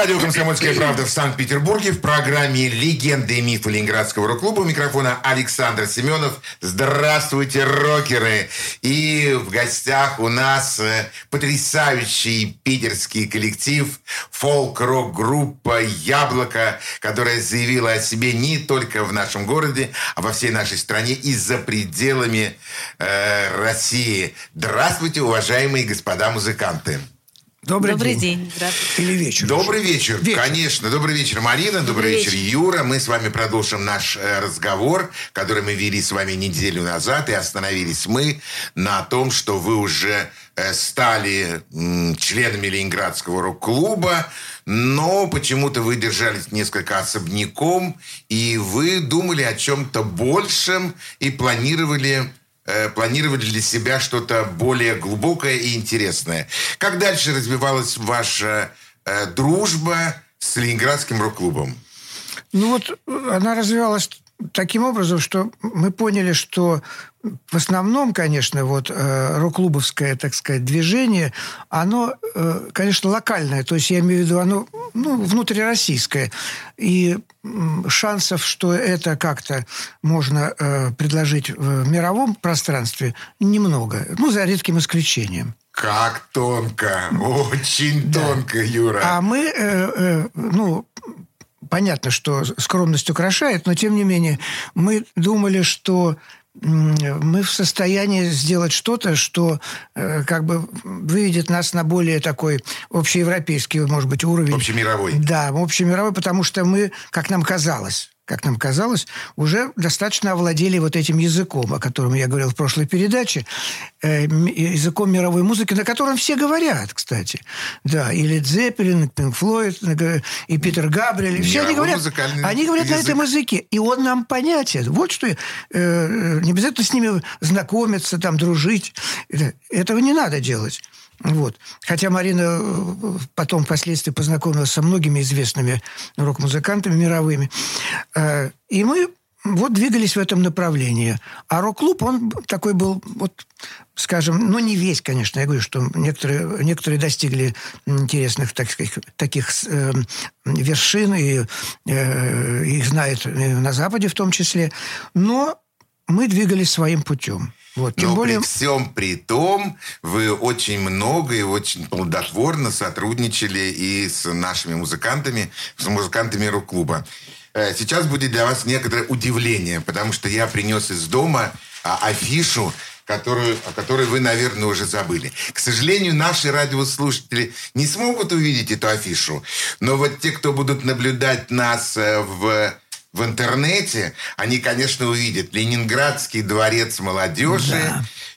радио «Комсомольская правда» в Санкт-Петербурге в программе «Легенды и мифы Ленинградского рок-клуба» у микрофона Александр Семенов. Здравствуйте, рокеры! И в гостях у нас э, потрясающий питерский коллектив фолк-рок-группа «Яблоко», которая заявила о себе не только в нашем городе, а во всей нашей стране и за пределами э, России. Здравствуйте, уважаемые господа музыканты! Добрый, Добрый день. день. Здравствуйте. Или вечер. Добрый вечер. Вечер. Конечно. Добрый вечер, Марина. Добрый, Добрый вечер, вечер. Юра. Мы с вами продолжим наш э, разговор, который мы вели с вами неделю назад. И остановились мы на том, что вы уже э, стали членами Ленинградского рок-клуба, но почему-то вы держались несколько особняком, и вы думали о чем-то большем и планировали планировали для себя что-то более глубокое и интересное. Как дальше развивалась ваша э, дружба с Ленинградским рок-клубом? Ну вот э, она развивалась таким образом, что мы поняли, что в основном, конечно, вот э, рок-клубовское, так сказать, движение, оно, э, конечно, локальное, то есть я имею в виду, оно ну, внутрироссийское. И м, шансов, что это как-то можно э, предложить в мировом пространстве, немного. Ну, за редким исключением. Как тонко, очень тонко, Юра. А мы, э, э, ну, понятно, что скромность украшает, но тем не менее мы думали, что мы в состоянии сделать что-то, что э, как бы выведет нас на более такой общеевропейский, может быть, уровень. Общемировой. Да, общемировой, потому что мы, как нам казалось, как нам казалось, уже достаточно овладели вот этим языком, о котором я говорил в прошлой передаче, э, языком мировой музыки, на котором все говорят, кстати. Да, и Лед Зеппелин, и Пинк Флойд, и Питер Габриэль. и Все они Мировой говорят, они говорят на язык. этом языке, и он нам понятен. Вот что, э, э, не обязательно с ними знакомиться, там, дружить. Это- Этого не надо делать. Вот. Хотя Марина э, потом впоследствии познакомилась со многими известными рок-музыкантами мировыми. Э, И мы вот двигались в этом направлении. А рок-клуб, он такой был, вот, скажем, ну, не весь, конечно. Я говорю, что некоторые, некоторые достигли интересных, так сказать, таких э, вершин, и э, их знают на Западе в том числе. Но мы двигались своим путем. Вот. Тем Но более... при всем при том, вы очень много и очень плодотворно сотрудничали и с нашими музыкантами, с музыкантами рок-клуба. Э, Сейчас будет для вас некоторое удивление, потому что я принес из дома а, афишу, которую, о которой вы, наверное, уже забыли. К сожалению, наши радиослушатели не смогут увидеть эту афишу, но вот те, кто будут наблюдать нас э, в в интернете, они, конечно, увидят Ленинградский дворец молодежи,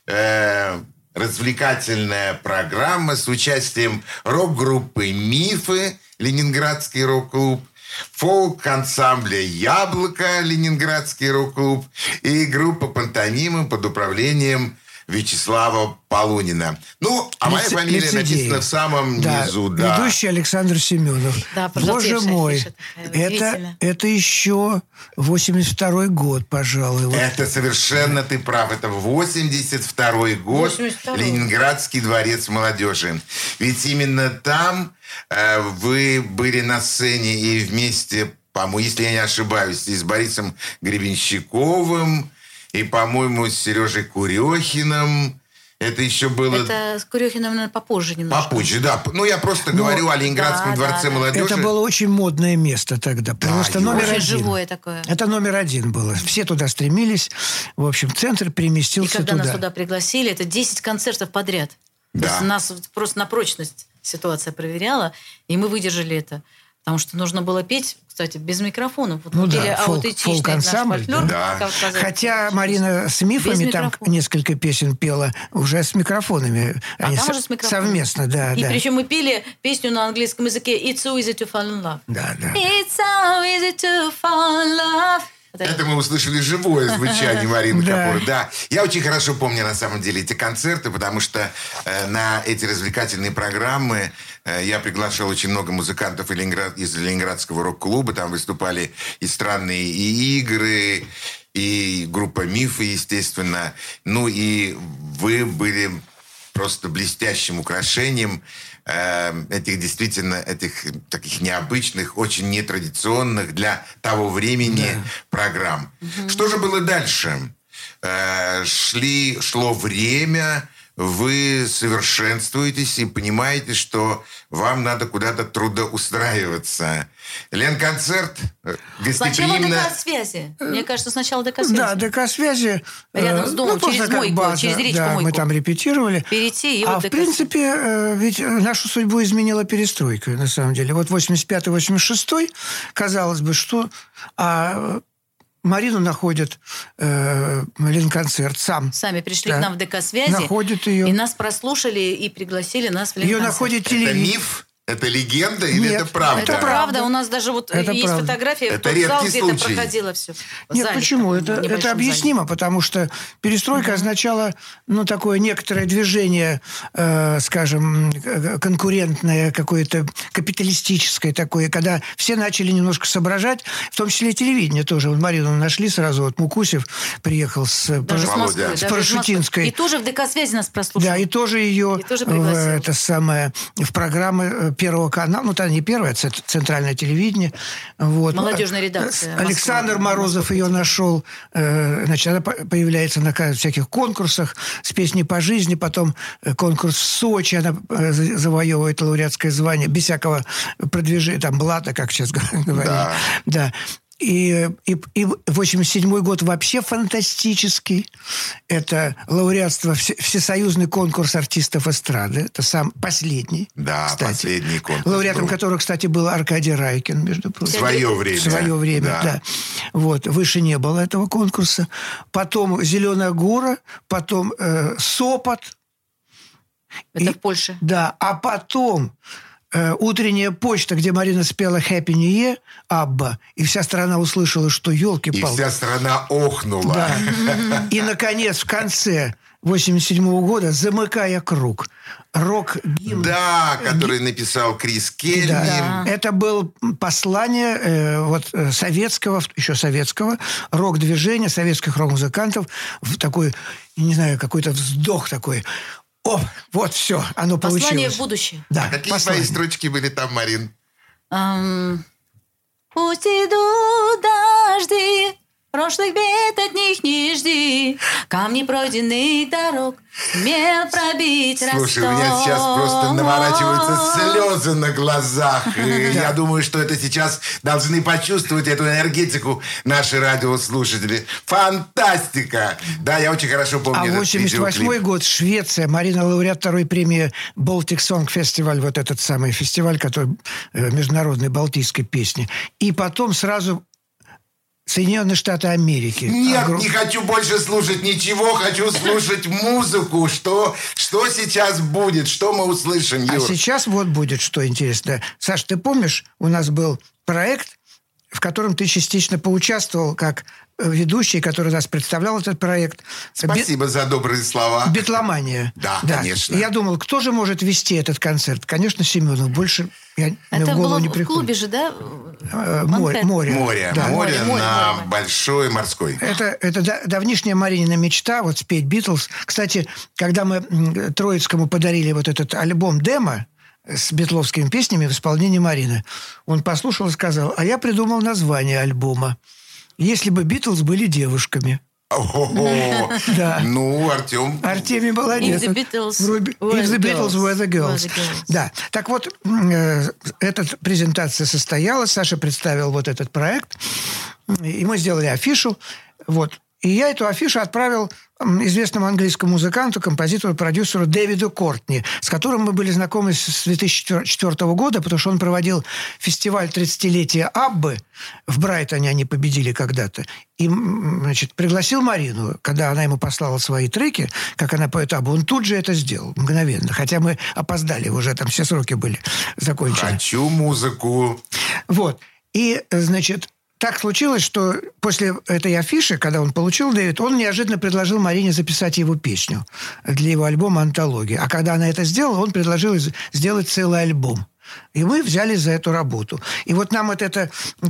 э, развлекательная программа с участием рок-группы «Мифы», Ленинградский рок-клуб, фолк-ансамбля «Яблоко», Ленинградский рок-клуб и группа «Пантомимы» под управлением Вячеслава Полунина. Ну, а моя Лице- фамилия лицедеи. написана в самом Да, низу, да. Ведущий Александр Семенов. Да, Боже мой, это, это еще 82 год, пожалуй. Вот. Это совершенно ты прав. Это 82 год. 82-й. Ленинградский дворец молодежи. Ведь именно там э, вы были на сцене и вместе, по-моему, если я не ошибаюсь, и с Борисом Гребенщиковым, и, по-моему, с Сережей Курехиным. Это еще было Это с Курехиным, наверное, попозже немножко. попозже. Да, ну я просто говорю о Ленинградском да, дворце да, да. молодежи. Это было очень модное место тогда. Просто Юра. номер Очень один. живое такое. Это номер один было. Все туда стремились. В общем, центр И переместился когда туда. нас туда пригласили, это 10 концертов подряд. Да. То есть нас просто на прочность ситуация проверяла, и мы выдержали это. Потому что нужно было петь, кстати, без микрофонов. Вот Ну да, фолк- наш фолк-ансамбль, фольклор, да. Хотя Марина с мифами Без там микрофона. несколько песен пела уже с микрофонами. А Они там уже с микрофоном. совместно, да, И да. причем мы пели песню на английском языке «It's so easy to fall in love». Да, да. It's so easy to fall in love. Это- Это мы услышали живое звучание Марины. Капур. Да. Я очень хорошо помню, на самом деле, эти концерты, потому что э, на эти развлекательные программы э, я приглашал очень много музыкантов из Ленинград- из Ленинградского рок-клуба. Там выступали и странные и игры, и группа «Мифы», естественно. Ну и вы были просто блестящим украшением э, этих действительно этих таких необычных, очень нетрадиционных для того времени программ. Что же было дальше? Э, шли, шло время, вы совершенствуетесь и понимаете, что вам надо куда-то трудоустраиваться. Ленконцерт э, Сначала гостеприимно... ДК-связи. Мне кажется, сначала ДК-связи. Да, ДК-связи. Рядом э, с домом, просто через мойку, база, через речку Да, мы мойку. там репетировали. Перейти и а вот в принципе, э, ведь э, нашу судьбу изменила перестройка, на самом деле. Вот 85-86, казалось бы, что... А э, Марину находит э, Ленконцерт сам. Сами пришли Да. к нам в ДК-связи. Находят ее. И нас прослушали и пригласили нас в Ее Ленконцерт. находит Это телевидение. миф? Это легенда или Нет, это правда? Это правда. У нас даже вот Это есть правда. фотография, Это тот зал, редкий где случай. это проходило все. Нет, почему? Это, это объяснимо, потому что перестройка означала ну, такое некоторое движение, э, скажем, э, конкурентное, какое-то капиталистическое такое, когда все начали немножко соображать, в том числе и телевидение тоже. Вот Марину нашли сразу, вот Мукусев приехал с, э, Даже с Пар- Москвы. Володя. даже с Москвы. Парашютинской. И тоже в ДК-связи нас прослушали. Да, и тоже ее И тоже в, пригласил. это самое, в программы э, Первого канала, ну, тогда не Первое, а ц- Центральное телевидение. Вот. Молодежная редакция Александр Москвы. Морозов ее нашел. э, Значит, она по- появляется на всяких конкурсах с песней по жизни, потом э, конкурс в Сочи, она э, за- завоевывает лауреатское звание, без всякого продвижения, там, блата, как сейчас говорят. Да. Да. И, и, и 87 год вообще фантастический. Это лауреатство, все- всесоюзный конкурс артистов эстрады. Это сам последний. Да, кстати. последний конкурс Лауреатом был. которого, кстати, был Аркадий Райкин, между В прочим. свое время. В свое время, да. Вот, выше не было этого конкурса. Потом «Зеленая гора», потом э, «Сопот». Это И- в Польше. Да, а потом э, «Утренняя почта», где Марина спела «Happy New Year», Абба, и вся страна услышала, что И елки-палки. вся страна охнула. Да. И, наконец, в конце 87 года, замыкая круг, рок-гимн Да, который написал Крис Кельми. Да. Это было послание э, вот, э, советского, еще советского рок-движения, советских рок-музыкантов в такой, не знаю, какой-то вздох такой. О, вот все, оно Послание получилось. в будущее. Да, А какие послание. твои строчки были там, Марин? Ам, Пусть идут дожди, прошлых бед от них не жди. Камни пройденных дорог, мел пробить Слушай, у меня сейчас просто наворачиваются слезы на глазах. И я думаю, что это сейчас должны почувствовать эту энергетику наши радиослушатели. Фантастика! Да, я очень хорошо помню А этот 88 видеоклип. год, Швеция, Марина лауреат второй премии Baltic Song Festival, вот этот самый фестиваль, который э, международной балтийской песни. И потом сразу Соединенные Штаты Америки. Нет, Огром- не хочу больше слушать ничего, хочу слушать музыку. Что, что сейчас будет, что мы услышим, А Юр? сейчас вот будет что интересно. Саш, ты помнишь, у нас был проект, в котором ты частично поучаствовал как ведущий, который нас представлял этот проект. Спасибо за добрые слова. Бит- Битломания. Да, конечно. И я думал, кто же может вести этот концерт? Конечно, Семенов. Больше я, Это в голову было не в приходит. клубе же, да? Э, море, море. Море, Да. море, Море, на море. большой морской. Это, это да- давнишняя Маринина мечта, вот спеть Битлз. Кстати, когда мы Троицкому подарили вот этот альбом демо с битловскими песнями в исполнении Марины, он послушал и сказал, а я придумал название альбома. «Если бы Битлз были девушками». Да. Ну, Артем, Артемий молодец. If the Beatles If the Beatles were the girls. Were the girls. Да. Так вот, э, эта презентация состоялась. Саша представил вот этот проект. И мы сделали афишу. Вот. И я эту афишу отправил известному английскому музыканту, композитору, продюсеру Дэвиду Кортни, с которым мы были знакомы с 2004 года, потому что он проводил фестиваль 30-летия Аббы. В Брайтоне они победили когда-то. И, значит, пригласил Марину, когда она ему послала свои треки, как она поет Аббу, он тут же это сделал, мгновенно. Хотя мы опоздали, уже там все сроки были закончены. хочу музыку. Вот. И, значит, так случилось, что после этой афиши, когда он получил Дэвид, он неожиданно предложил Марине записать его песню для его альбома «Антология». А когда она это сделала, он предложил сделать целый альбом. И мы взялись за эту работу. И вот нам вот это,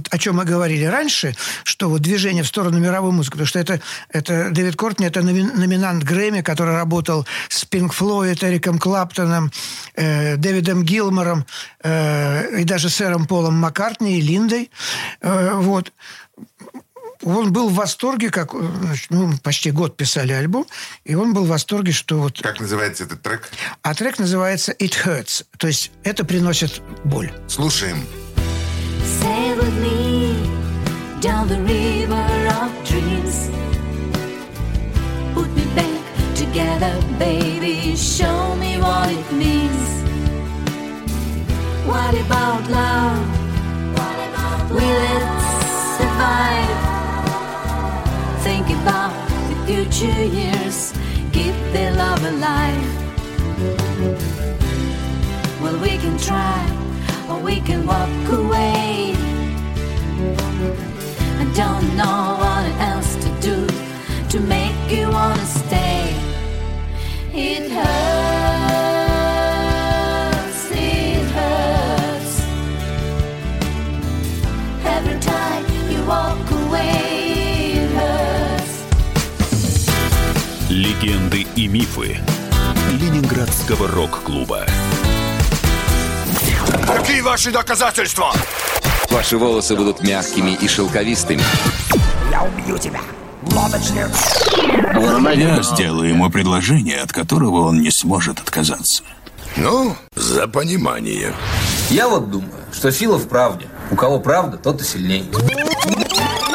о чем мы говорили раньше, что вот движение в сторону мировой музыки, потому что это, это Дэвид Кортни, это номинант Грэмми, который работал с Пинк Флойд, Эриком Клаптоном, э, Дэвидом Гилмором э, и даже сэром Полом Маккартни и Линдой. Э, вот он был в восторге, как значит, ну, почти год писали альбом, и он был в восторге, что вот... Как называется этот трек? А трек называется «It Hurts», то есть это приносит боль. Слушаем. Sail with me down the river of dreams. Put me back together, baby. Show me what it means. What about love? What about Will it survive? Future years, keep their love alive. Well, we can try, or we can walk away. I don't know what else to do to make you wanna stay. It hurts, Легенды и мифы Ленинградского рок-клуба. Какие ваши доказательства? Ваши волосы будут мягкими и шелковистыми. Я убью тебя. Лодочник. Я сделаю ему предложение, от которого он не сможет отказаться. Ну, за понимание. Я вот думаю, что сила в правде. У кого правда, тот и сильней.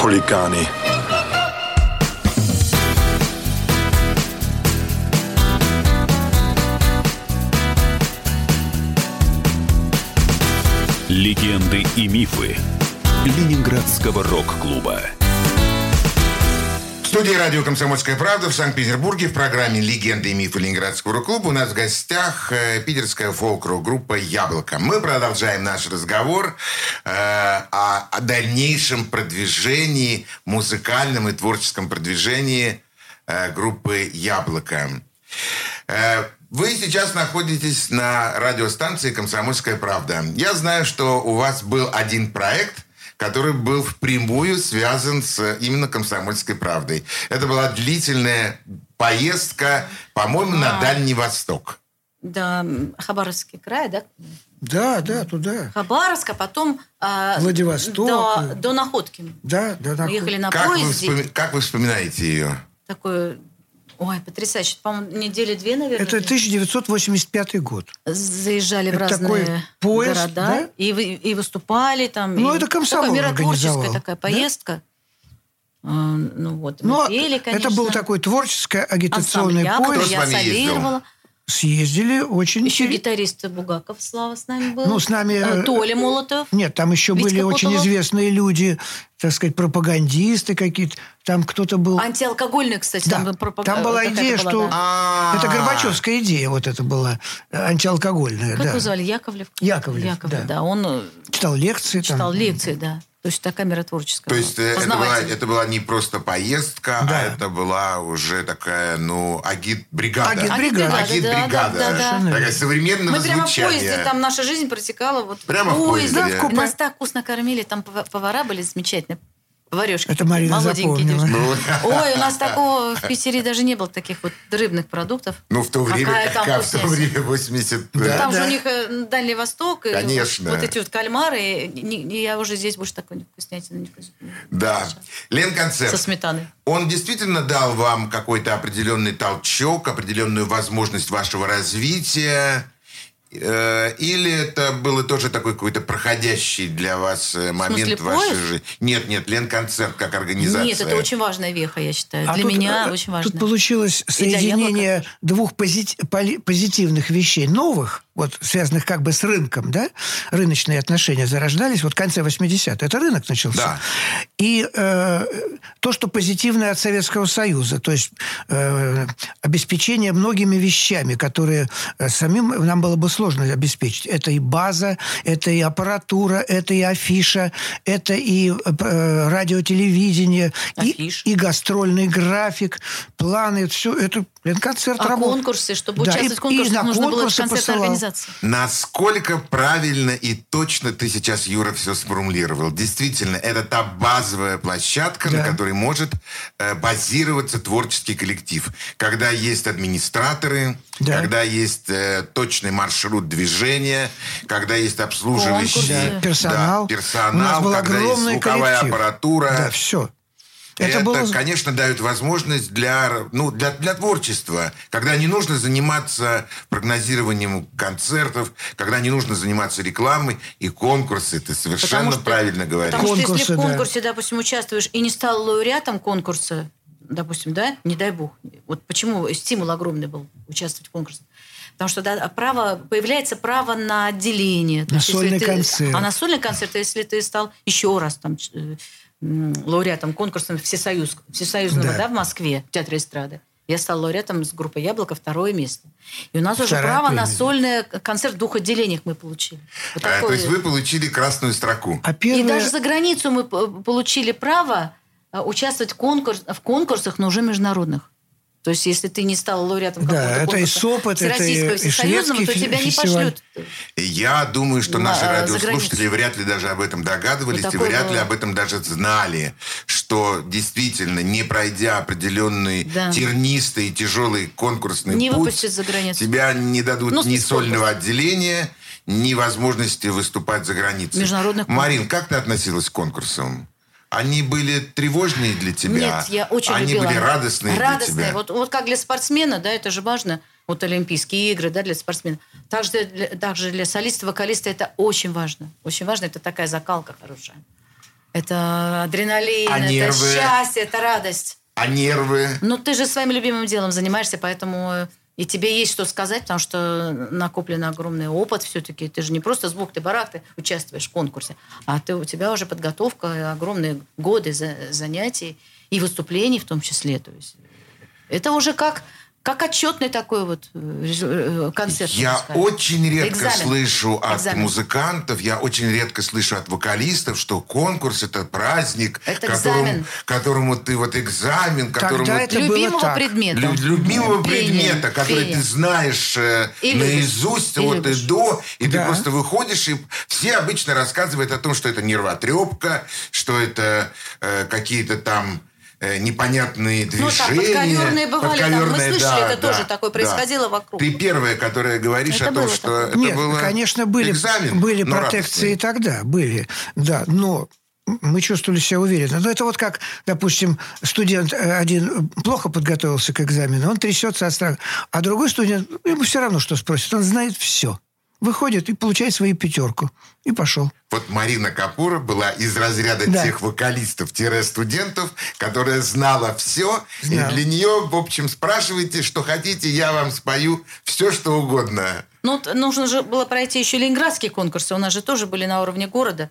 Хулиганы. Легенды и мифы Ленинградского рок-клуба. Студии радио «Комсомольская правда» в Санкт-Петербурге в программе «Легенды и мифы Ленинградского рок-клуба» у нас в гостях э, питерская фолк-рок-группа «Яблоко». Мы продолжаем наш разговор э, о, о дальнейшем продвижении, музыкальном и творческом продвижении э, группы «Яблоко». Э, вы сейчас находитесь на радиостанции «Комсомольская правда». Я знаю, что у вас был один проект – который был впрямую связан с именно «Комсомольской правдой». Это была длительная поездка, по-моему, на Дальний Восток. Да, Хабаровский край, да? Да, да, туда. Хабаровск, а потом... Э, Владивосток. До, до Находки. Да, до Мы ехали на как поезде. Вы вспоми... Как вы вспоминаете ее? Такой Ой, потрясающе. По-моему, недели две, наверное. Это 1985 год. Заезжали это в разные такой поезд, города да? и, и выступали там. Ну, и это комсомол Такая миротворческая такая да? поездка. А, Ну вот, мы Ну, пели, конечно. это был такой творческий агитационный Ансамбль поезд. Я вами ездил? Съездили очень... Еще гитарист Бугаков Слава с нами был. Ну, с нами... Э, э, Толя Молотов. Нет, там еще Витька были очень Потолов. известные люди, так сказать, пропагандисты какие-то. Там кто-то был... Антиалкогольный, кстати, Да, там, пропаг- там была идея, была, что... да. Это Горбачевская идея вот это была, э, антиалкогольная, Как да. его звали? Яковлев? Яковлев, Яковлев, да. да. Он Читал лекции там. читал лекции, да. То есть такая миротворческая. То есть э, это была, это была не просто поездка, Да. а это была уже такая, ну, агит-бригада. Агит-бригада. Агит-бригада. Да, да, да. Такая современного Мы прямо в звучания. поезде, там наша жизнь протекала вот Прямо в поезде. Да, в купе. Нас так вкусно кормили, там пова- повара были замечательные. Поварешки. Это Марина запомнила. девушки. Ой, у нас такого в Питере даже не было таких вот рыбных продуктов. Ну, в то время, Какая там как в то время, 80... Да. Там же да. у них э, Дальний Восток. и Конечно. Вот, вот эти вот кальмары. и я уже здесь больше такой вкуснятины не вкус- Да. Лен Концерт. Со сметаной. Он действительно дал вам какой-то определенный толчок, определенную возможность вашего развития? Э, Или это было тоже такой какой-то проходящий для вас э, момент смысле, в вашей жизни? Нет, нет, Ленконцерт как организация. Нет, это очень важная веха, я считаю. А Для тут, меня э, очень важно. Тут получилось соединение двух пози- позитивных вещей, новых, вот связанных как бы с рынком, да? Рыночные отношения зарождались вот в конце 80-х. Это рынок начался. Да. И э, то, что позитивное от Советского Союза, то есть э, обеспечение многими вещами, которые э, самим нам было бы сложно обеспечить. Это и база, это и аппаратура, это и афиша, это и э, радиотелевидение, и, Афиш. и гастрольный график, планы, все это концерт А работал. конкурсы, чтобы Да, участвовать в конкурсах, и на нужно было конкурсы концертная посылал. организация. Насколько правильно и точно ты сейчас, Юра, все сформулировал. Действительно, это та базовая площадка, на Да. которой может э, базироваться творческий коллектив. Когда есть администраторы, Да. когда есть э, точный маршрут движения, когда есть обслуживающий Конкурсы. Да, персонал. да, персонал, У нас был когда есть огромный звуковая коллектив. аппаратура. Да, все. Это, Это, было... конечно, дает возможность для, ну, для, для творчества, когда не нужно заниматься прогнозированием концертов, когда не нужно заниматься рекламой и конкурсы. Ты совершенно Потому что- правильно говоришь. Потому что если Конкурсы, в да. конкурсе, допустим, участвуешь и не стал лауреатом конкурса, допустим, да, не дай бог. Вот почему стимул огромный был участвовать в конкурсе. Потому что да, право, появляется право на отделение. На сольный ты- концерт. А на сольный концерт, если ты стал еще раз там, э, лауреатом конкурса Всесоюз, Всесоюзного Да. да. в Москве, в Театре эстрады, я стал лауреатом с группой «Яблоко» второе место. И у нас уже Вторая право на сольный концерт в двух отделениях мы получили. Вот А, то есть вы получили красную строку. А и первое... даже за границу мы получили право э, участвовать в, конкурс, в конкурсах, но уже международных. То есть, если ты не стал лауреатом Да, какого-то это и СОП, это и- и всесоюзного, то тебя не пошлют. Я думаю, что На- наши а, за радиослушатели вряд ли даже об этом догадывались и такое вряд ли было. об этом даже знали, что действительно, не пройдя определенный Да. тернистый и тяжелый конкурсный Не путь, за границу. тебя не дадут Ну, ни сольного отделения, ни возможности выступать за границей. Международных Марин, как ты относилась к конкурсам? Они были тревожные для тебя? Нет, я очень Они любила. были радостные, Радостные. для тебя? Вот, вот как для спортсмена, да, это же важно. Вот Олимпийские игры, да, для спортсмена. Также для, также для солиста, вокалиста это очень важно. Очень важно. Это такая закалка хорошая. Это адреналин, А это нервы? счастье, это радость. А нервы? Ну, ты же своим любимым делом занимаешься, поэтому э, и тебе есть что сказать, потому что накоплен огромный опыт все-таки. Ты же не просто звук, ты барак, ты участвуешь в конкурсе, а ты, у тебя уже подготовка, огромные годы за- занятий и выступлений в том числе. То есть это уже как, как отчетный такой вот э, э, концерт. Я сказать. очень редко Экзамен. слышу от Экзамен. музыкантов, я очень редко слышу от вокалистов, что конкурс это праздник, Это которому, которому ты вот экзамен, которому Тогда это было Любимого так. предмета. Лю- любимого Пение, предмета, который пение. ты знаешь э, И наизусть И от любишь. и до, и ты Да. просто выходишь, и все обычно рассказывают о том, что это нервотрепка, что это э, какие-то там э, непонятные движения. Ну, так, подковерные бывали, там, мы Подковерные, слышали, да, это да, тоже такое да. происходило вокруг. Ты первая, которая говоришь Это о том, было что такое. это Нет, было конечно, были, экзамен, были но протекции и тогда, были, да, но мы чувствовали себя уверенно. Но это вот как, допустим, студент э, один плохо подготовился к экзамену, он трясется от страха, а другой студент, ему все равно, что спросит, он знает все. Выходит и получает свою пятерку. И пошел. Вот Марина Капура была из разряда Да. тех вокалистов-студентов, которая знала все. Знала. И для нее, в общем, спрашивайте, что хотите, я вам спою все, что угодно. Ну, нужно же было пройти еще ленинградские конкурсы. У нас же тоже были на уровне города.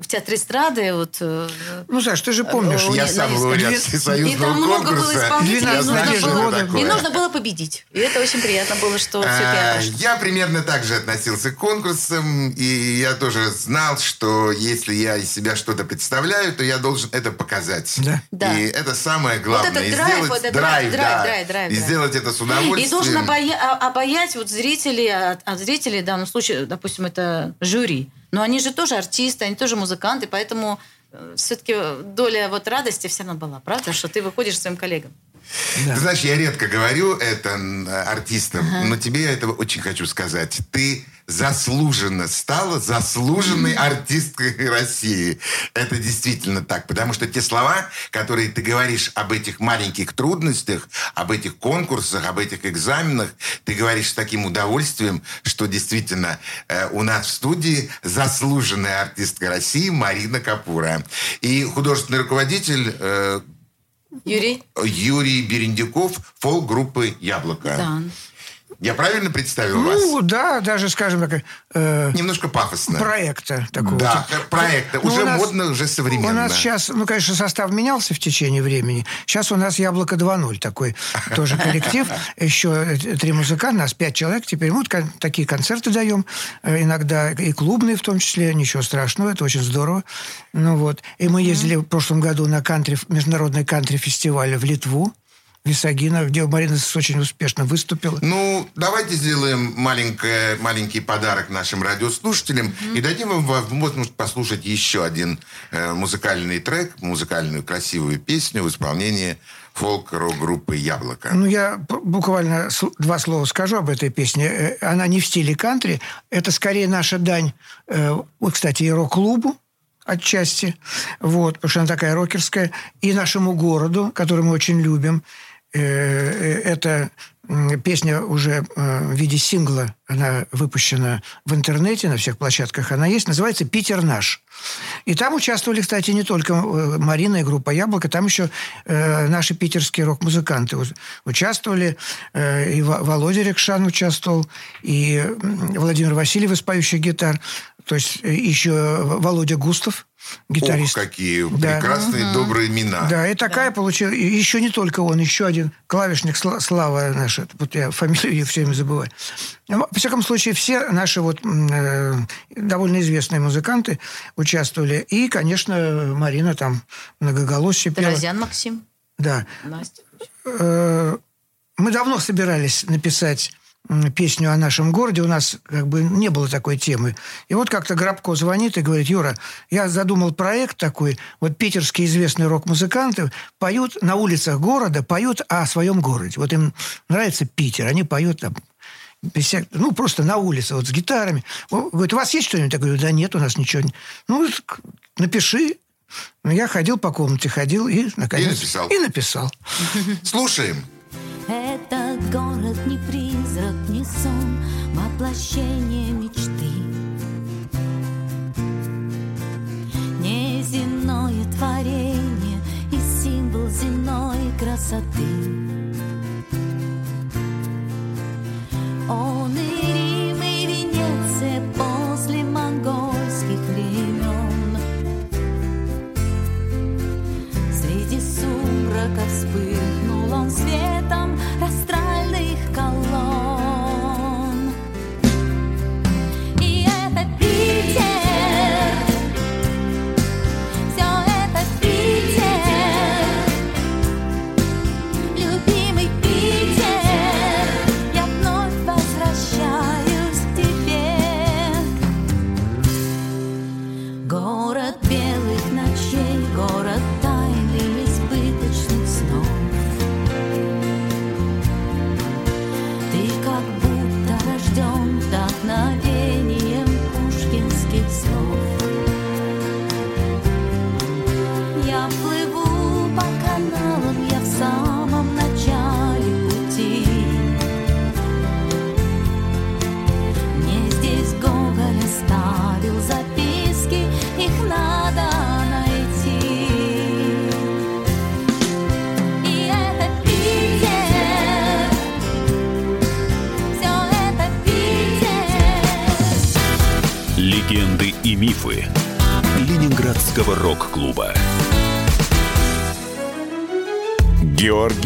В театре эстрады. Вот, э, Ну, Саш, ты же помнишь. Э, Я не- сам лауреат две- и всесоюзного там много было конкурса. исполнителей. Я и нужно знаю, что было- такое. И нужно было победить. И это очень приятно было, что все-таки я А. Я примерно так же относился к конкурсам, и я тоже знал, что если я из себя что-то представляю, то я должен это показать. Да. Да. И это самое главное. этот И драйв, сделать вот этот драйв, драйв, да. драйв, драйв, И сделать это с удовольствием. И должен обая- а- обаять вот зрителей, от, от зрителей, в данном случае, допустим, это жюри. Но они же тоже артисты, они тоже музыканты, поэтому все-таки доля вот радости все равно была, правда? Что ты выходишь своим коллегам. Ты знаешь, я редко говорю это артистам, но тебе я этого очень хочу сказать. Ты заслуженно стала заслуженной артисткой России. Это действительно так. Потому что те слова, которые ты говоришь об этих маленьких трудностях, об этих конкурсах, об этих экзаменах, ты говоришь с таким удовольствием, что действительно э, у нас в студии заслуженная артистка России Марина Капура. И художественный руководитель э, Юрий? Юрий Берендюков, фолк-группы «Яблоко». Да. Я правильно представил вас? Ну, да, даже, скажем так, э, Немножко пафосно. проекта такого. Да, типа. проекта. Ну, Уже нас- модно, уже современно. У нас сейчас, ну, конечно, состав менялся в течение времени. Сейчас у нас «Яблоко 2.0» такой тоже коллектив. Еще э, три музыканта, нас пять человек. Теперь мы такие концерты даем. э, Иногда и клубные в том числе. Ничего страшного, это очень здорово. Ну вот. И мы ездили в прошлом году на кантри, международный кантри-фестиваль в Литву. Висагина, где Марина очень успешно выступила. Ну, давайте сделаем маленькое, маленький подарок нашим радиослушателям и дадим им возможность послушать еще один э, музыкальный трек, музыкальную красивую песню в исполнении фолк-рок-группы «Яблоко». Ну, я буквально два слова скажу об этой песне. Э, Она не в стиле кантри. Это скорее наша дань, э, кстати, и рок-клубу отчасти, вот, потому что она такая рокерская, и нашему городу, который мы очень любим. Э, э, Это м, песня уже э, в виде сингла, она выпущена в интернете, на всех площадках она есть, называется «Питер наш». И там участвовали, кстати, не только Марина и группа «Яблоко», там еще наши питерские рок-музыканты участвовали. И Во- Володя Рекшан участвовал, и Владимир Васильев из «Поющих гитар». То есть э, еще Володя Густав, гитарист. Ох, какие Да. прекрасные, добрые имена. Да, и такая получилась. И еще не только он, еще один клавишник Сла- Слава наш. это Вот я фамилию все время забываю. Ну, Во всяком случае, все наши вот э, довольно известные музыканты участвовали. И, конечно, Марина там многоголосие пела. Таразян Максим. Да. Настя. Э, Мы давно собирались написать песню о нашем городе. У нас как бы не было такой темы. И вот как-то Грабко звонит и говорит, Юра, я задумал проект такой. Вот питерские известные рок-музыканты поют на улицах города, поют о своем городе. Вот им нравится Питер, они поют там ну, просто на улице, вот с гитарами. Говорит, у вас есть что-нибудь? Я говорю, да нет, у нас ничего. не-». Ну, напиши. Ну, я ходил по комнате, ходил и, наконец... написал. И написал. Слушаем. Этот город не призрак, не сон, воплощение мечты. Неземное творение и символ земной красоты. Он и Рим, и Венеция после монгольских времен. Среди сумрака вспыхнул он светом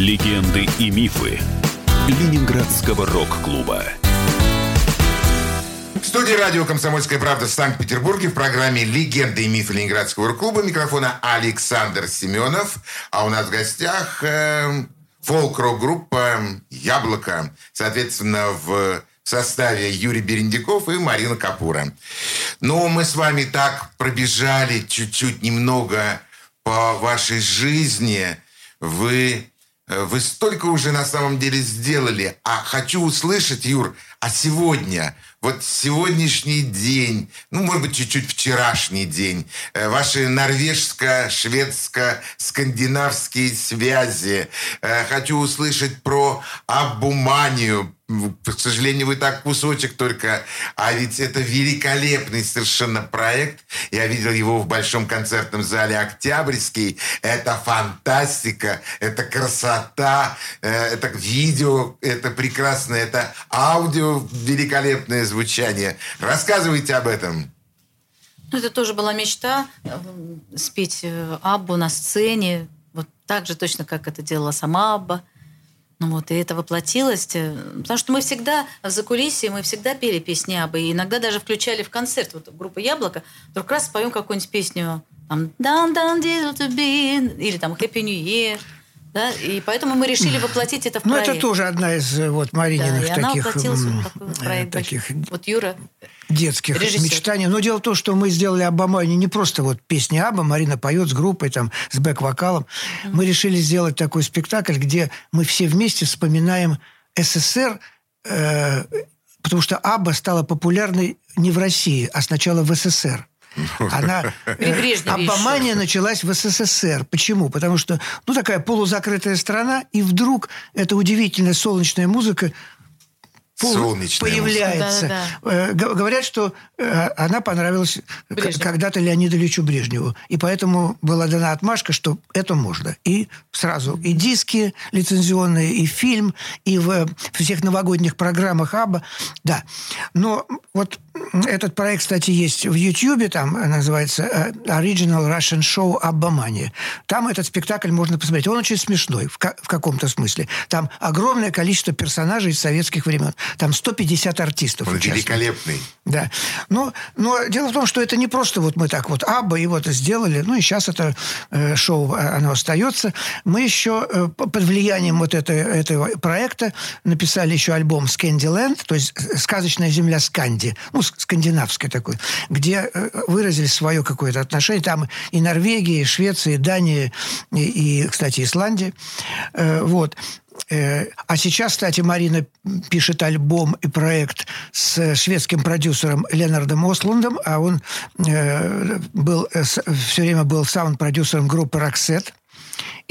Легенды и мифы Ленинградского рок-клуба. В студии радио «Комсомольская правда» в Санкт-Петербурге в программе «Легенды и мифы Ленинградского рок-клуба» микрофона Александр Семенов. А у нас в гостях э, фолк-рок-группа «Яблоко». Соответственно, в составе Юрий Берендиков и Марина Капура. Ну, мы с вами так пробежали чуть-чуть немного по вашей жизни. Вы, вы столько уже на самом деле сделали. А хочу услышать, Юр, а сегодня, вот сегодняшний день, ну, может быть, чуть-чуть вчерашний день, э, ваши норвежско-шведско-скандинавские связи. Э, Хочу услышать про Абуманию. К сожалению, вы так кусочек только. А ведь это великолепный совершенно проект. Я видел его в Большом концертном зале «Октябрьский». Это фантастика, это красота, э, это видео, это прекрасно, это аудио, великолепное звучание. Рассказывайте об этом. Ну, это тоже была мечта э, спеть э, Аббу на сцене, вот так же точно, как это делала сама Абба. Ну вот, и это воплотилось. э, Потому что мы всегда за кулисье, мы всегда пели песни Аббы. И иногда даже включали в концерт вот группа «Яблоко». Вдруг раз споем какую-нибудь песню там «Down, down, diesel to be», или там «Happy New Year». Да? И поэтому мы решили воплотить это в Ну, проект. это тоже одна из э, вот Марининых Да, таких, вот такой э, проект. таких Вот Юра детских Режиссер. мечтаний. Но дело в том, что мы сделали Абамане не просто вот песни Аба, Марина поет с группой, там, с бэк-вокалом. Мы решили сделать такой спектакль, где мы все вместе вспоминаем СССР, э, потому что Аба стала популярной не в России, а сначала в СССР. Она, Брежневе Абамания началась в СССР. Почему? Потому что, ну, такая полузакрытая страна, и вдруг эта удивительная солнечная музыка Солнечная появляется. Да-да-да. Э, г- Говорят, что э, она понравилась когда-то Леониду Ильичу Брежневу. И поэтому была дана отмашка, что это можно. И сразу и диски лицензионные, и фильм, и в, всех новогодних программах Аба. Да. Но вот этот проект, кстати, есть в Ютьюбе, там э, называется э, Original Russian Show Абба Мания. Там этот спектакль можно посмотреть. Он очень смешной в, ка- в каком-то смысле. Там огромное количество персонажей из советских времен. Там 150 артистов Он участвует. великолепный. Да. Но, но дело в том, что это не просто вот мы так вот Абба и вот сделали. Ну и сейчас это э, шоу, э, оно остается. Мы еще э, под влиянием вот этой, этого проекта написали еще альбом «Скандиленд», то есть э, «Сказочная земля Сканди», ну, с- скандинавский такой, где э, выразили свое какое-то отношение. Там и Норвегия, и Швеция, и Дания, и, и, кстати, Исландия. Э, Вот. Э, А сейчас, кстати, Марина пишет альбом и проект с шведским продюсером Ленардом Ослундом, а он э, был, все время был саунд-продюсером группы «Роксет».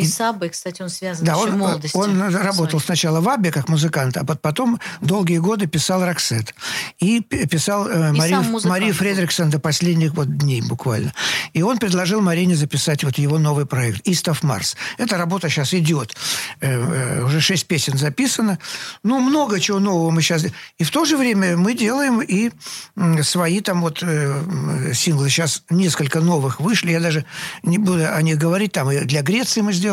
И с Аббой, кстати, он связан Да, еще он, в молодости. он работал сначала в Аббе как музыкант, а потом долгие годы писал «Роксет». И писал э, Марию, Марию. Фредриксон до последних вот дней буквально. И он предложил Марине записать вот его новый проект «East of Mars». Эта работа сейчас идет. Э, э, уже шесть песен записано. Ну, много чего нового мы сейчас... И в то же время мы делаем и свои там вот э, синглы. Сейчас несколько новых вышли. Я даже не буду о них говорить. Там и для Греции мы сделали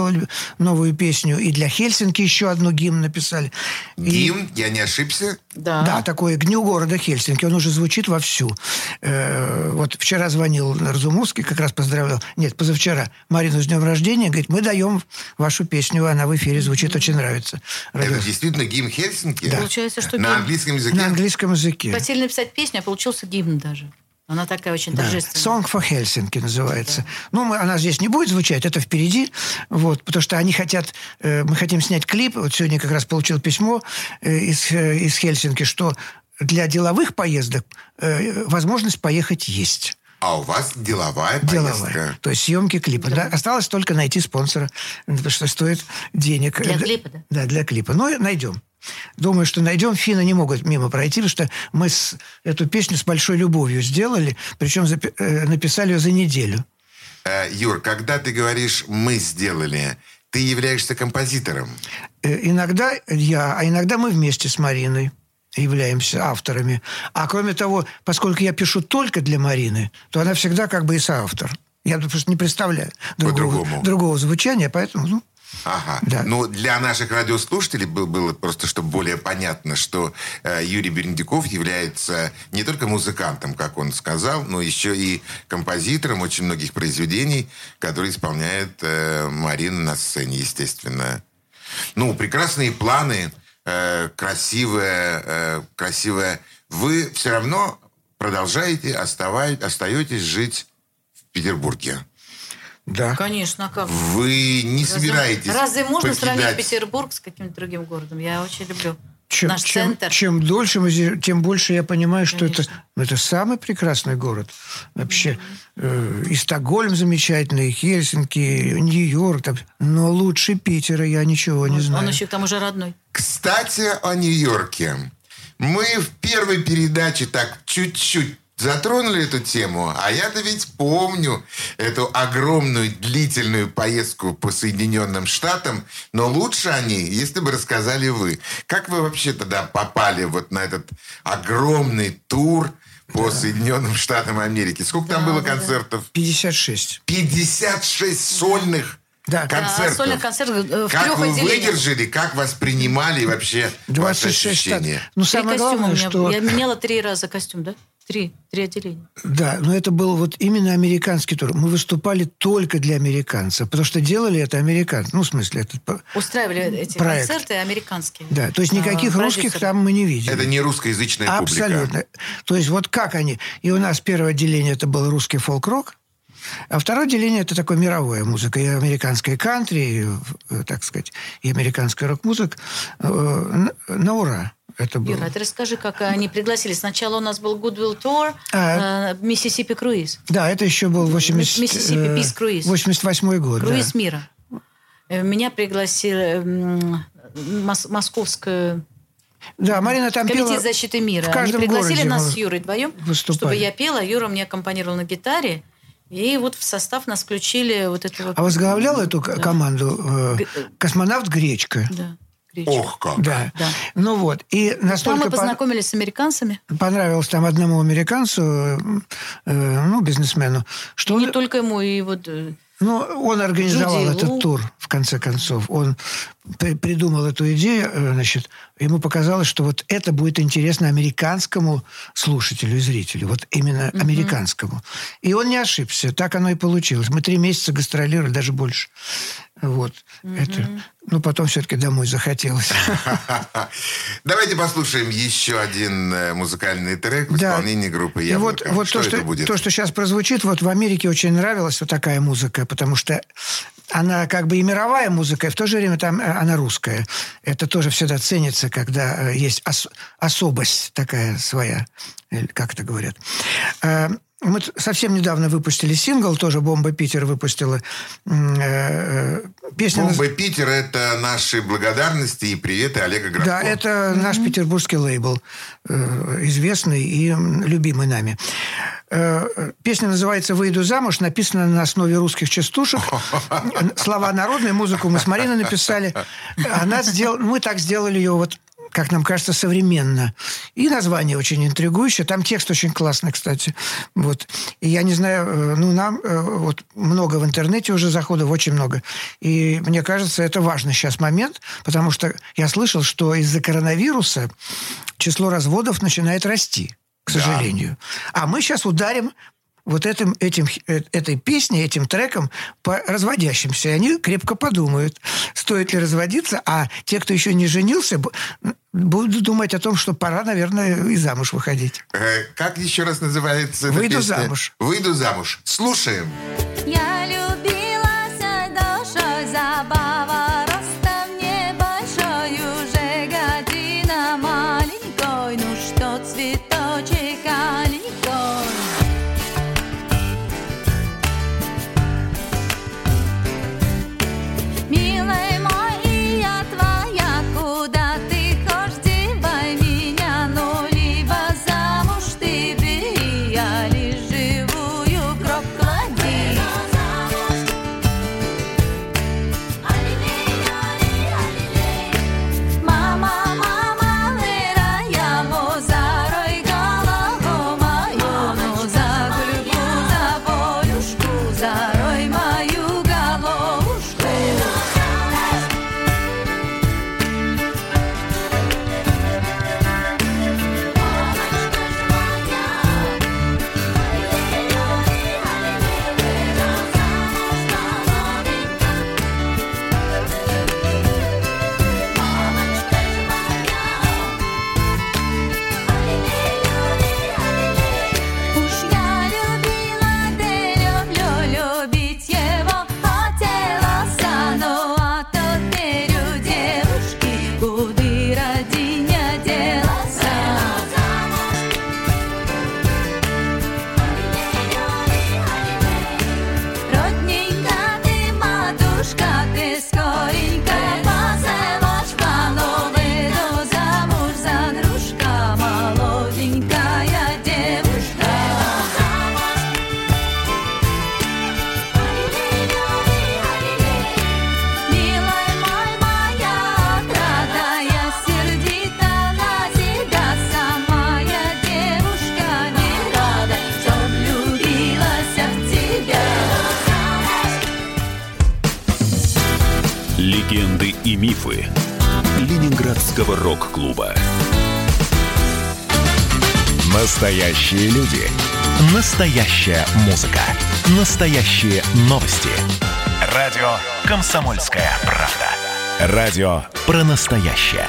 новую песню, и для Хельсинки еще одну гимн написали. И- Гимн, я не ошибся. Да. да, такое «Гню города Хельсинки». Он уже звучит вовсю. Э, вот вчера звонил Разумовский, как раз поздравлял. Нет, позавчера. Марину с днем рождения. Говорит, мы даем вашу песню, она в эфире звучит, очень нравится. Радио- Это действительно гимн Хельсинки? Да. Получается, что На гимн. английском языке? На английском языке. Хотели написать песню, а получился гимн даже. Она такая очень Да. торжественная. Song for Helsinki называется. Ну, мы, она здесь не будет звучать, это впереди. Вот, потому что они хотят... э, мы хотим снять клип. Вот сегодня как раз получил письмо э, из, э, из Хельсинки, что для деловых поездок э, возможность поехать есть. А у вас деловая Деловая. поездка. То есть съемки клипа. Да. Осталось только найти спонсора, потому что стоит денег. Для Э, клипа, да? Да, для клипа. Но найдем. Думаю, что найдем. Финны не могут мимо пройти, потому что мы с, эту песню с большой любовью сделали, причем запи- э, написали ее за неделю. Э, Юр, когда ты говоришь «мы сделали», ты являешься композитором. Э, Иногда я, а иногда мы вместе с Мариной являемся авторами. А кроме того, поскольку я пишу только для Марины, то она всегда как бы и соавтор. Я просто не представляю другого, другого звучания, поэтому ну, Ага. Да. Ну, для наших радиослушателей был- было просто, чтобы более понятно, что э, Юрий Берендиков является не только музыкантом, как он сказал, но еще и композитором очень многих произведений, которые исполняет э, Марина на сцене, естественно. Ну, прекрасные планы, э, красивая, э, красивая. Вы все равно продолжаете, оставай- остаетесь жить в Петербурге. Да. Конечно, а как? Вы не Разве- собираетесь Разве можно покидать- сравнить Петербург с каким-то другим городом? Я очень люблю Чем, наш чем- центр. чем дольше мы здесь, тем больше я понимаю, что это, ну, это самый прекрасный город. Вообще, э, и Стокгольм замечательный, и Хельсинки, Нью-Йорк. там. но лучше Питера я ничего не знаю. Он еще к тому же родной. Кстати, о Нью-Йорке. Мы в первой передаче так чуть-чуть затронули эту тему, а я-то ведь помню эту огромную длительную поездку по Соединенным Штатам, но лучше о ней, если бы рассказали вы. Как вы вообще тогда попали вот на этот огромный тур по Соединенным Штатам Америки? Сколько там было концертов? 56. 56 сольных Да. концертов. А, сольных концертов э, в Как трех вы отделениях. выдержали, как вообще вообще ваши 26 штат. ощущения? Ну, Три самое главное, что... Я меняла три раза костюм, да? Три. Три отделения. Да, но это был вот именно американский тур. Мы выступали только для американцев, потому что делали это американцы. Ну, в смысле, этот... Устраивали эти Проект. концерты американские. Да, то есть никаких А, русских там мы не видели. Это не русскоязычная публика. Абсолютно. То есть вот как они... И у нас первое отделение это был русский фолк-рок, а второе отделение это такое мировая музыка, и американская кантри, и, э, так сказать, и американская рок-музыка. Э, На, на ура. Это было. Юра, а ты расскажи, как они пригласили. Сначала у нас был Goodwill Tour, А. э, Миссисипи Круиз. Да, это еще был 80, Миссисипи э, Peace Cruise. 88 год. да. Круиз мира. Э, Меня пригласили мос- московскую Да, Марина там Комитет пела защиты мира. в Они каждом пригласили городе нас с Юрой вдвоем, выступали. чтобы я пела. Юра мне аккомпанировал на гитаре. И вот в состав нас включили вот этого... А возглавлял эту к- команду э, космонавт Гречка. Да. Ох как. Да. Да. Ну вот. И Там настолько мы по- познакомились с американцами. понравилось там одному американцу, э, ну, бизнесмену, что Не он, только ему, и вот... э, ну, он организовал Джуди этот Лу. тур, в конце концов. Он при- придумал эту идею, э, значит, ему показалось, что вот это будет интересно американскому слушателю и зрителю, вот именно американскому. И он не ошибся, так оно и получилось. Мы три месяца гастролировали, даже больше. Вот. Это, ну, потом все-таки домой захотелось. Давайте послушаем еще один э, музыкальный трек в Да. исполнении группы И «Яблоко». вот, вот что то, что, будет? то, что сейчас прозвучит, вот в Америке очень нравилась вот такая музыка, потому что она как бы и мировая музыка, и в то же время там э, она русская. Это тоже всегда ценится, когда э, есть ос- особость такая своя, как это говорят. Мы совсем недавно выпустили сингл, тоже «Бомба Питер» выпустила. Э, э, Песня наз- «Бомба Питер» — это наши благодарности и приветы Олега Градко. да, это наш петербургский лейбл, э, известный и любимый нами. Песня называется «Выйду замуж», написана на основе русских частушек. Слова народные, музыку мы с Мариной написали. Она сделала, мы так сделали ее вот как нам кажется, современно. И название очень интригующее. Там текст очень классный, кстати. Вот. И я не знаю, э, ну, нам э, вот много в интернете уже заходов, очень много. И мне кажется, это важный сейчас момент, потому что я слышал, что из-за коронавируса число разводов начинает расти, к сожалению. А мы сейчас ударим вот этим, этим, э, этой песней, этим треком по разводящимся. И они крепко подумают, стоит ли разводиться, а те, кто еще не женился, бу- будут думать о том, что пора, наверное, и замуж выходить. Э, Как еще раз называется эта «Выйду песня? замуж». «Выйду замуж». Слушаем. Я любилась Легенды и мифы Ленинградского рок-клуба. Настоящие люди. Настоящая музыка. Настоящие новости. Радио «Комсомольская правда». Радио про настоящее.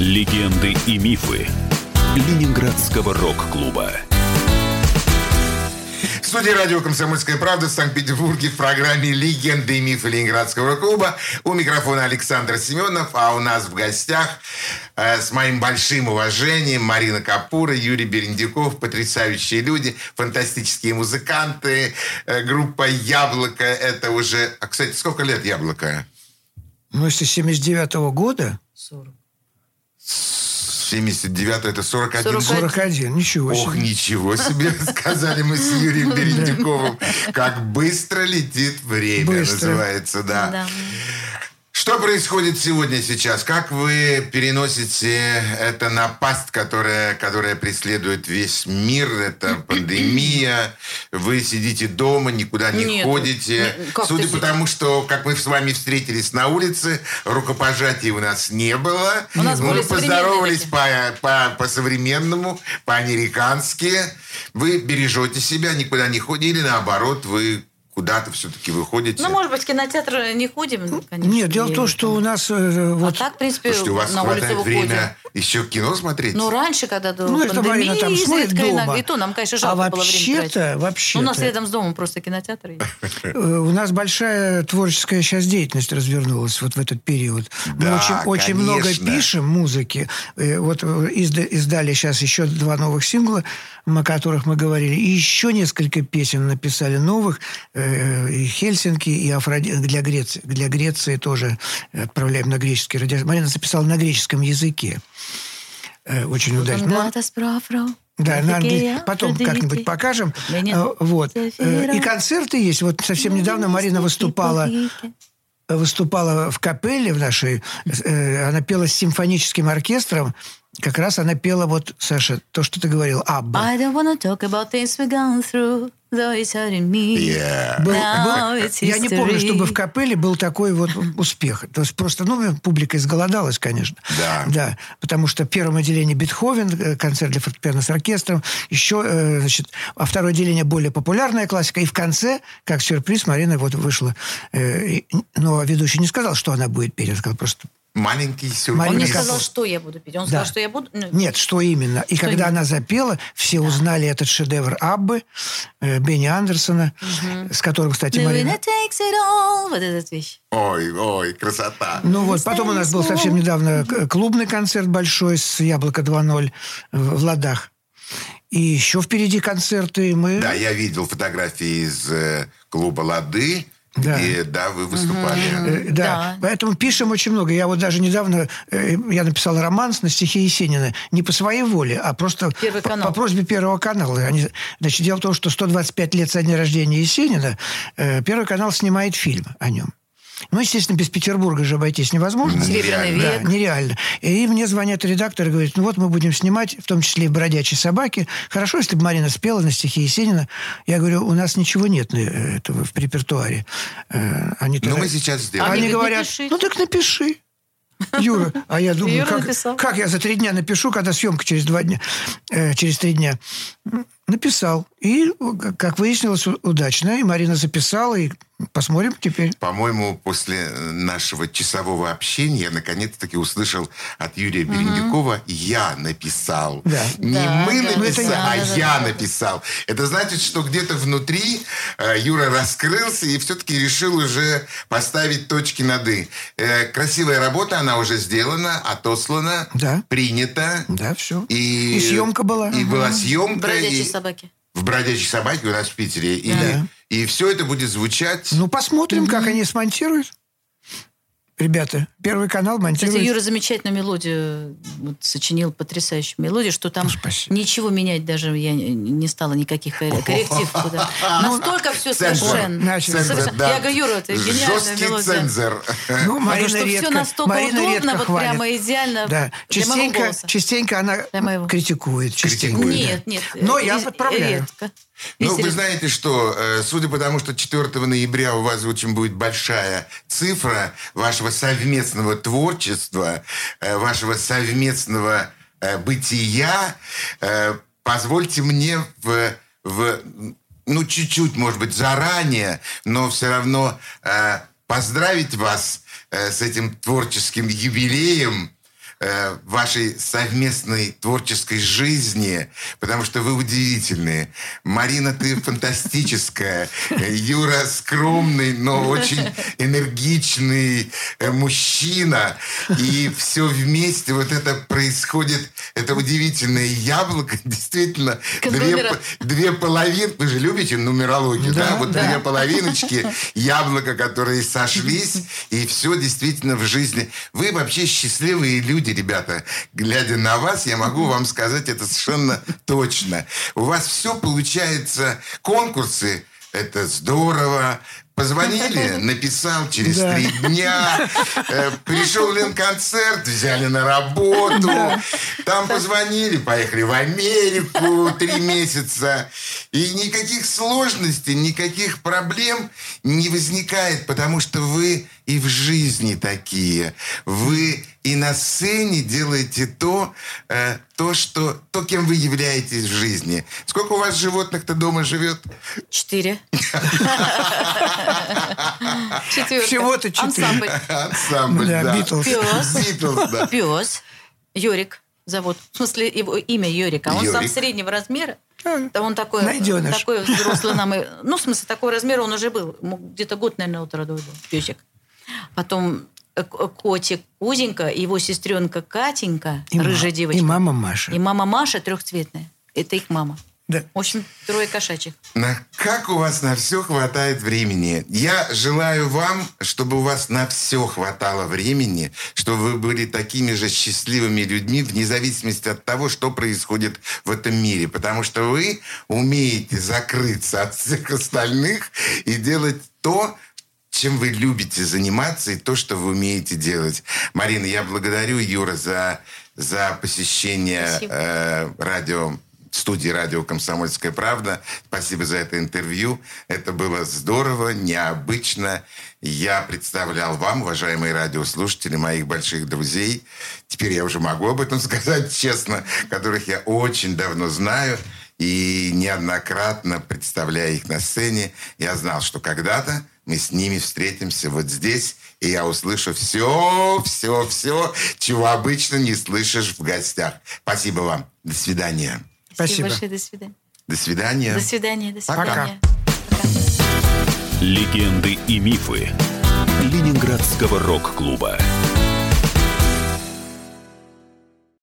Легенды и мифы Ленинградского рок-клуба. В студии радио «Комсомольская правда» в Санкт-Петербурге в программе «Легенды и мифы Ленинградского клуба». У микрофона Александр Семенов, а у нас в гостях э, с моим большим уважением Марина Капура, Юрий Берендюков, потрясающие люди, фантастические музыканты, э, группа «Яблоко». Это уже... А, кстати, сколько лет «Яблоко»? Ну, если с 79 года... 79 это 41. 41, ничего себе. Ох, ничего себе, сказали мы с Юрием Берендюковым. Как быстро летит время, Быстро. называется, да. Что происходит сегодня, сейчас? Как вы переносите это напасть, которая, которая преследует весь мир? Это пандемия. Вы сидите дома, никуда не Нет, ходите. не- Судя по тому, что, как мы с вами встретились на улице, рукопожатий у нас не было. У нас мы поздоровались по, по, по-современному, по-американски. Вы бережете себя, никуда не ходили, наоборот, вы куда-то все-таки выходите. Ну, может быть, в кинотеатр не ходим, ну, конечно. Нет, дело в том, что у нас... э, вот, А так, в принципе, Слушайте, у вас на хватает выходим. Еще кино смотреть? Ну, раньше, когда до Ну, это пандемии, там изредка дома. иногда. И то нам, конечно, А жалко было время вообще-то, тратить. вообще-то- Ну, у нас рядом с домом просто кинотеатр есть. Э, У нас большая творческая сейчас деятельность развернулась вот в этот период. Мы Да, очень, очень много конечно. пишем музыки. Э, Вот э, изда- издали сейчас еще два новых сингла, о которых мы говорили. И еще несколько песен написали новых. И Хельсинки, и Афроди... для, Греции, для Греции тоже отправляем на греческий радио. Марина записала на греческом языке. Э, Очень удачно. Да, на Афродите, англи- потом как-нибудь покажем. Э, Вот. Э. И концерты есть. Вот совсем недавно Марина выступала выступала в капелле в нашей. э, Она пела с симфоническим оркестром. Как раз она пела вот, Саша, то, что ты говорил, Абба. I don't wanna talk about things we've gone through, though it's hurting me. Был- был- я не помню, чтобы в капелле был такой вот успех. То есть просто, ну, публика изголодалась, конечно. Да. Да, потому что в первом отделении Бетховен, э, концерт для фортепиано с оркестром, еще, э, значит, а второе отделение более популярная классика, и в конце, как сюрприз, Марина вот вышла. э, но ведущий не сказал, что она будет петь, он сказал просто... Маленький сюрприз. Он не сказал, что я буду петь. Он Да. сказал, что я буду... ну, Нет, что именно. И Что когда именно? она запела, все узнали этот шедевр Аббы, э, Бенни Андерсона, с которым, кстати, The Марина... winner takes it all. Вот эта вещь. Ой, ой, красота. Ну вот, потом у нас был совсем недавно к- клубный концерт большой с «Яблоко 2.0» в в Ладах. И еще впереди концерты. Мы... Да, я видел фотографии из э, клуба «Лады», Да. где, да, вы выступали. Э, Да. поэтому пишем очень много. Я вот даже недавно э, я написал романс на стихи Есенина не по своей воле, а просто по, по просьбе Первого канала. Они, значит, дело в том, что 125 лет со дня рождения Есенина э, Первый канал снимает фильм о нем. Ну, естественно, без Петербурга же обойтись невозможно. Серебряный Да, век. нереально. И мне звонят редактор и говорит, ну вот мы будем снимать, в том числе и «Бродячие собаки». Хорошо, если бы Марина спела на стихи Есенина. Я говорю, у нас ничего нет э, этого в репертуаре. Э, Они Ну, мы сейчас сделаем. Они Они говорят, напишите. ну так напиши. Юра, а я думаю, как, написал. как я за три дня напишу, когда съемка через два дня, э, через три дня. Написал. И, э, как выяснилось, удачно. И Марина записала, и посмотрим теперь. По-моему, после нашего часового общения я наконец-таки услышал от Юрия Берендюкова «Я написал». Да. Не Да, мы да, написали, да, а да, я да. написал. Это значит, что где-то внутри э, Юра раскрылся и все-таки решил уже поставить точки над «и». Э, красивая работа, она уже сделана, отослана, Да. принята. Да, все. И, И съемка была. И была съемка. Бродячие и- собаки. в «Бродячей собаке» у нас в Питере. И, Да. и все это будет звучать... Ну, посмотрим, как они смонтируют. Ребята. Первый канал Кстати, монтирует... Юра замечательную мелодию вот, сочинил, потрясающую мелодию, что там Ну, ничего менять даже я не- стала, никаких кор- корректив. Настолько все совершенно. Я говорю, Юра, это гениальная мелодия. цензор. Ну, Марина что редко, все настолько удобно, вот хвалит. прямо идеально частенько, она критикует. Нет, нет. Но э, я подправляю. Редко. Ну, вы знаете что, э, судя по тому, что 4 ноября у вас очень будет большая цифра вашего совместного творчества, э, вашего совместного э, бытия, позвольте мне в, в, ну, чуть-чуть, может быть, заранее, но все равно поздравить вас с этим творческим юбилеем, вашей совместной творческой жизни, потому что вы удивительные. Марина, ты фантастическая. Э, Юра скромный, но очень энергичный э, мужчина. И все вместе вот это происходит, это удивительное яблоко, действительно, две, две половины, вы же любите нумерологию, да? Да, Вот да. две половиночки яблока, которые сошлись, и все действительно в жизни. Вы вообще счастливые люди, ребята. Глядя на вас, я могу вам сказать это совершенно точно. У вас все получается. Конкурсы это здорово. Позвонили, написал через Да. три дня. Э, пришел ли на концерт, взяли на работу. Там позвонили, поехали в Америку три месяца. И никаких сложностей, никаких проблем не возникает, потому что вы и в жизни такие. Вы и на сцене делаете то, э, то, что, то, кем вы являетесь в жизни. Сколько у вас животных-то дома живет? Четыре. Четверка. Всего-то четыре. Ансамбль. Ансамбль, Да. Битлз. Пес. Битлз, да. Пес. Йорик зовут. В смысле, его имя Йорик. А он сам среднего размера. Да он такой, Найденыш. такой взрослый нам. и- Ну, в смысле, такой размер он уже был. Где-то год, наверное, от роду был. Песик. Потом э, котик Узенька, его сестренка Катенька, И ма- рыжая девочка. И мама Маша. И мама Маша трехцветная. Это их мама. Да. В общем, трое кошачьих. На, как у вас на все хватает времени? Я желаю вам, чтобы у вас на все хватало времени, чтобы вы были такими же счастливыми людьми, вне зависимости от того, что происходит в этом мире. Потому что вы умеете закрыться от всех остальных и делать то, чем вы любите заниматься и то, что вы умеете делать. Марина, я благодарю Юра за, за посещение Спасибо. э, радио студии радио «Комсомольская правда». Спасибо за это интервью. Это было здорово, необычно. Я представлял вам, уважаемые радиослушатели, моих больших друзей. Теперь я уже могу об этом сказать честно, которых я очень давно знаю. И неоднократно, представляя их на сцене, я знал, что когда-то мы с ними встретимся вот здесь, и я услышу все, все, все, чего обычно не слышишь в гостях. Спасибо вам. До свидания. Спасибо. большое. До свидания. До свидания. До свидания. До Пока. свидания. Легенды и мифы Ленинградского рок-клуба.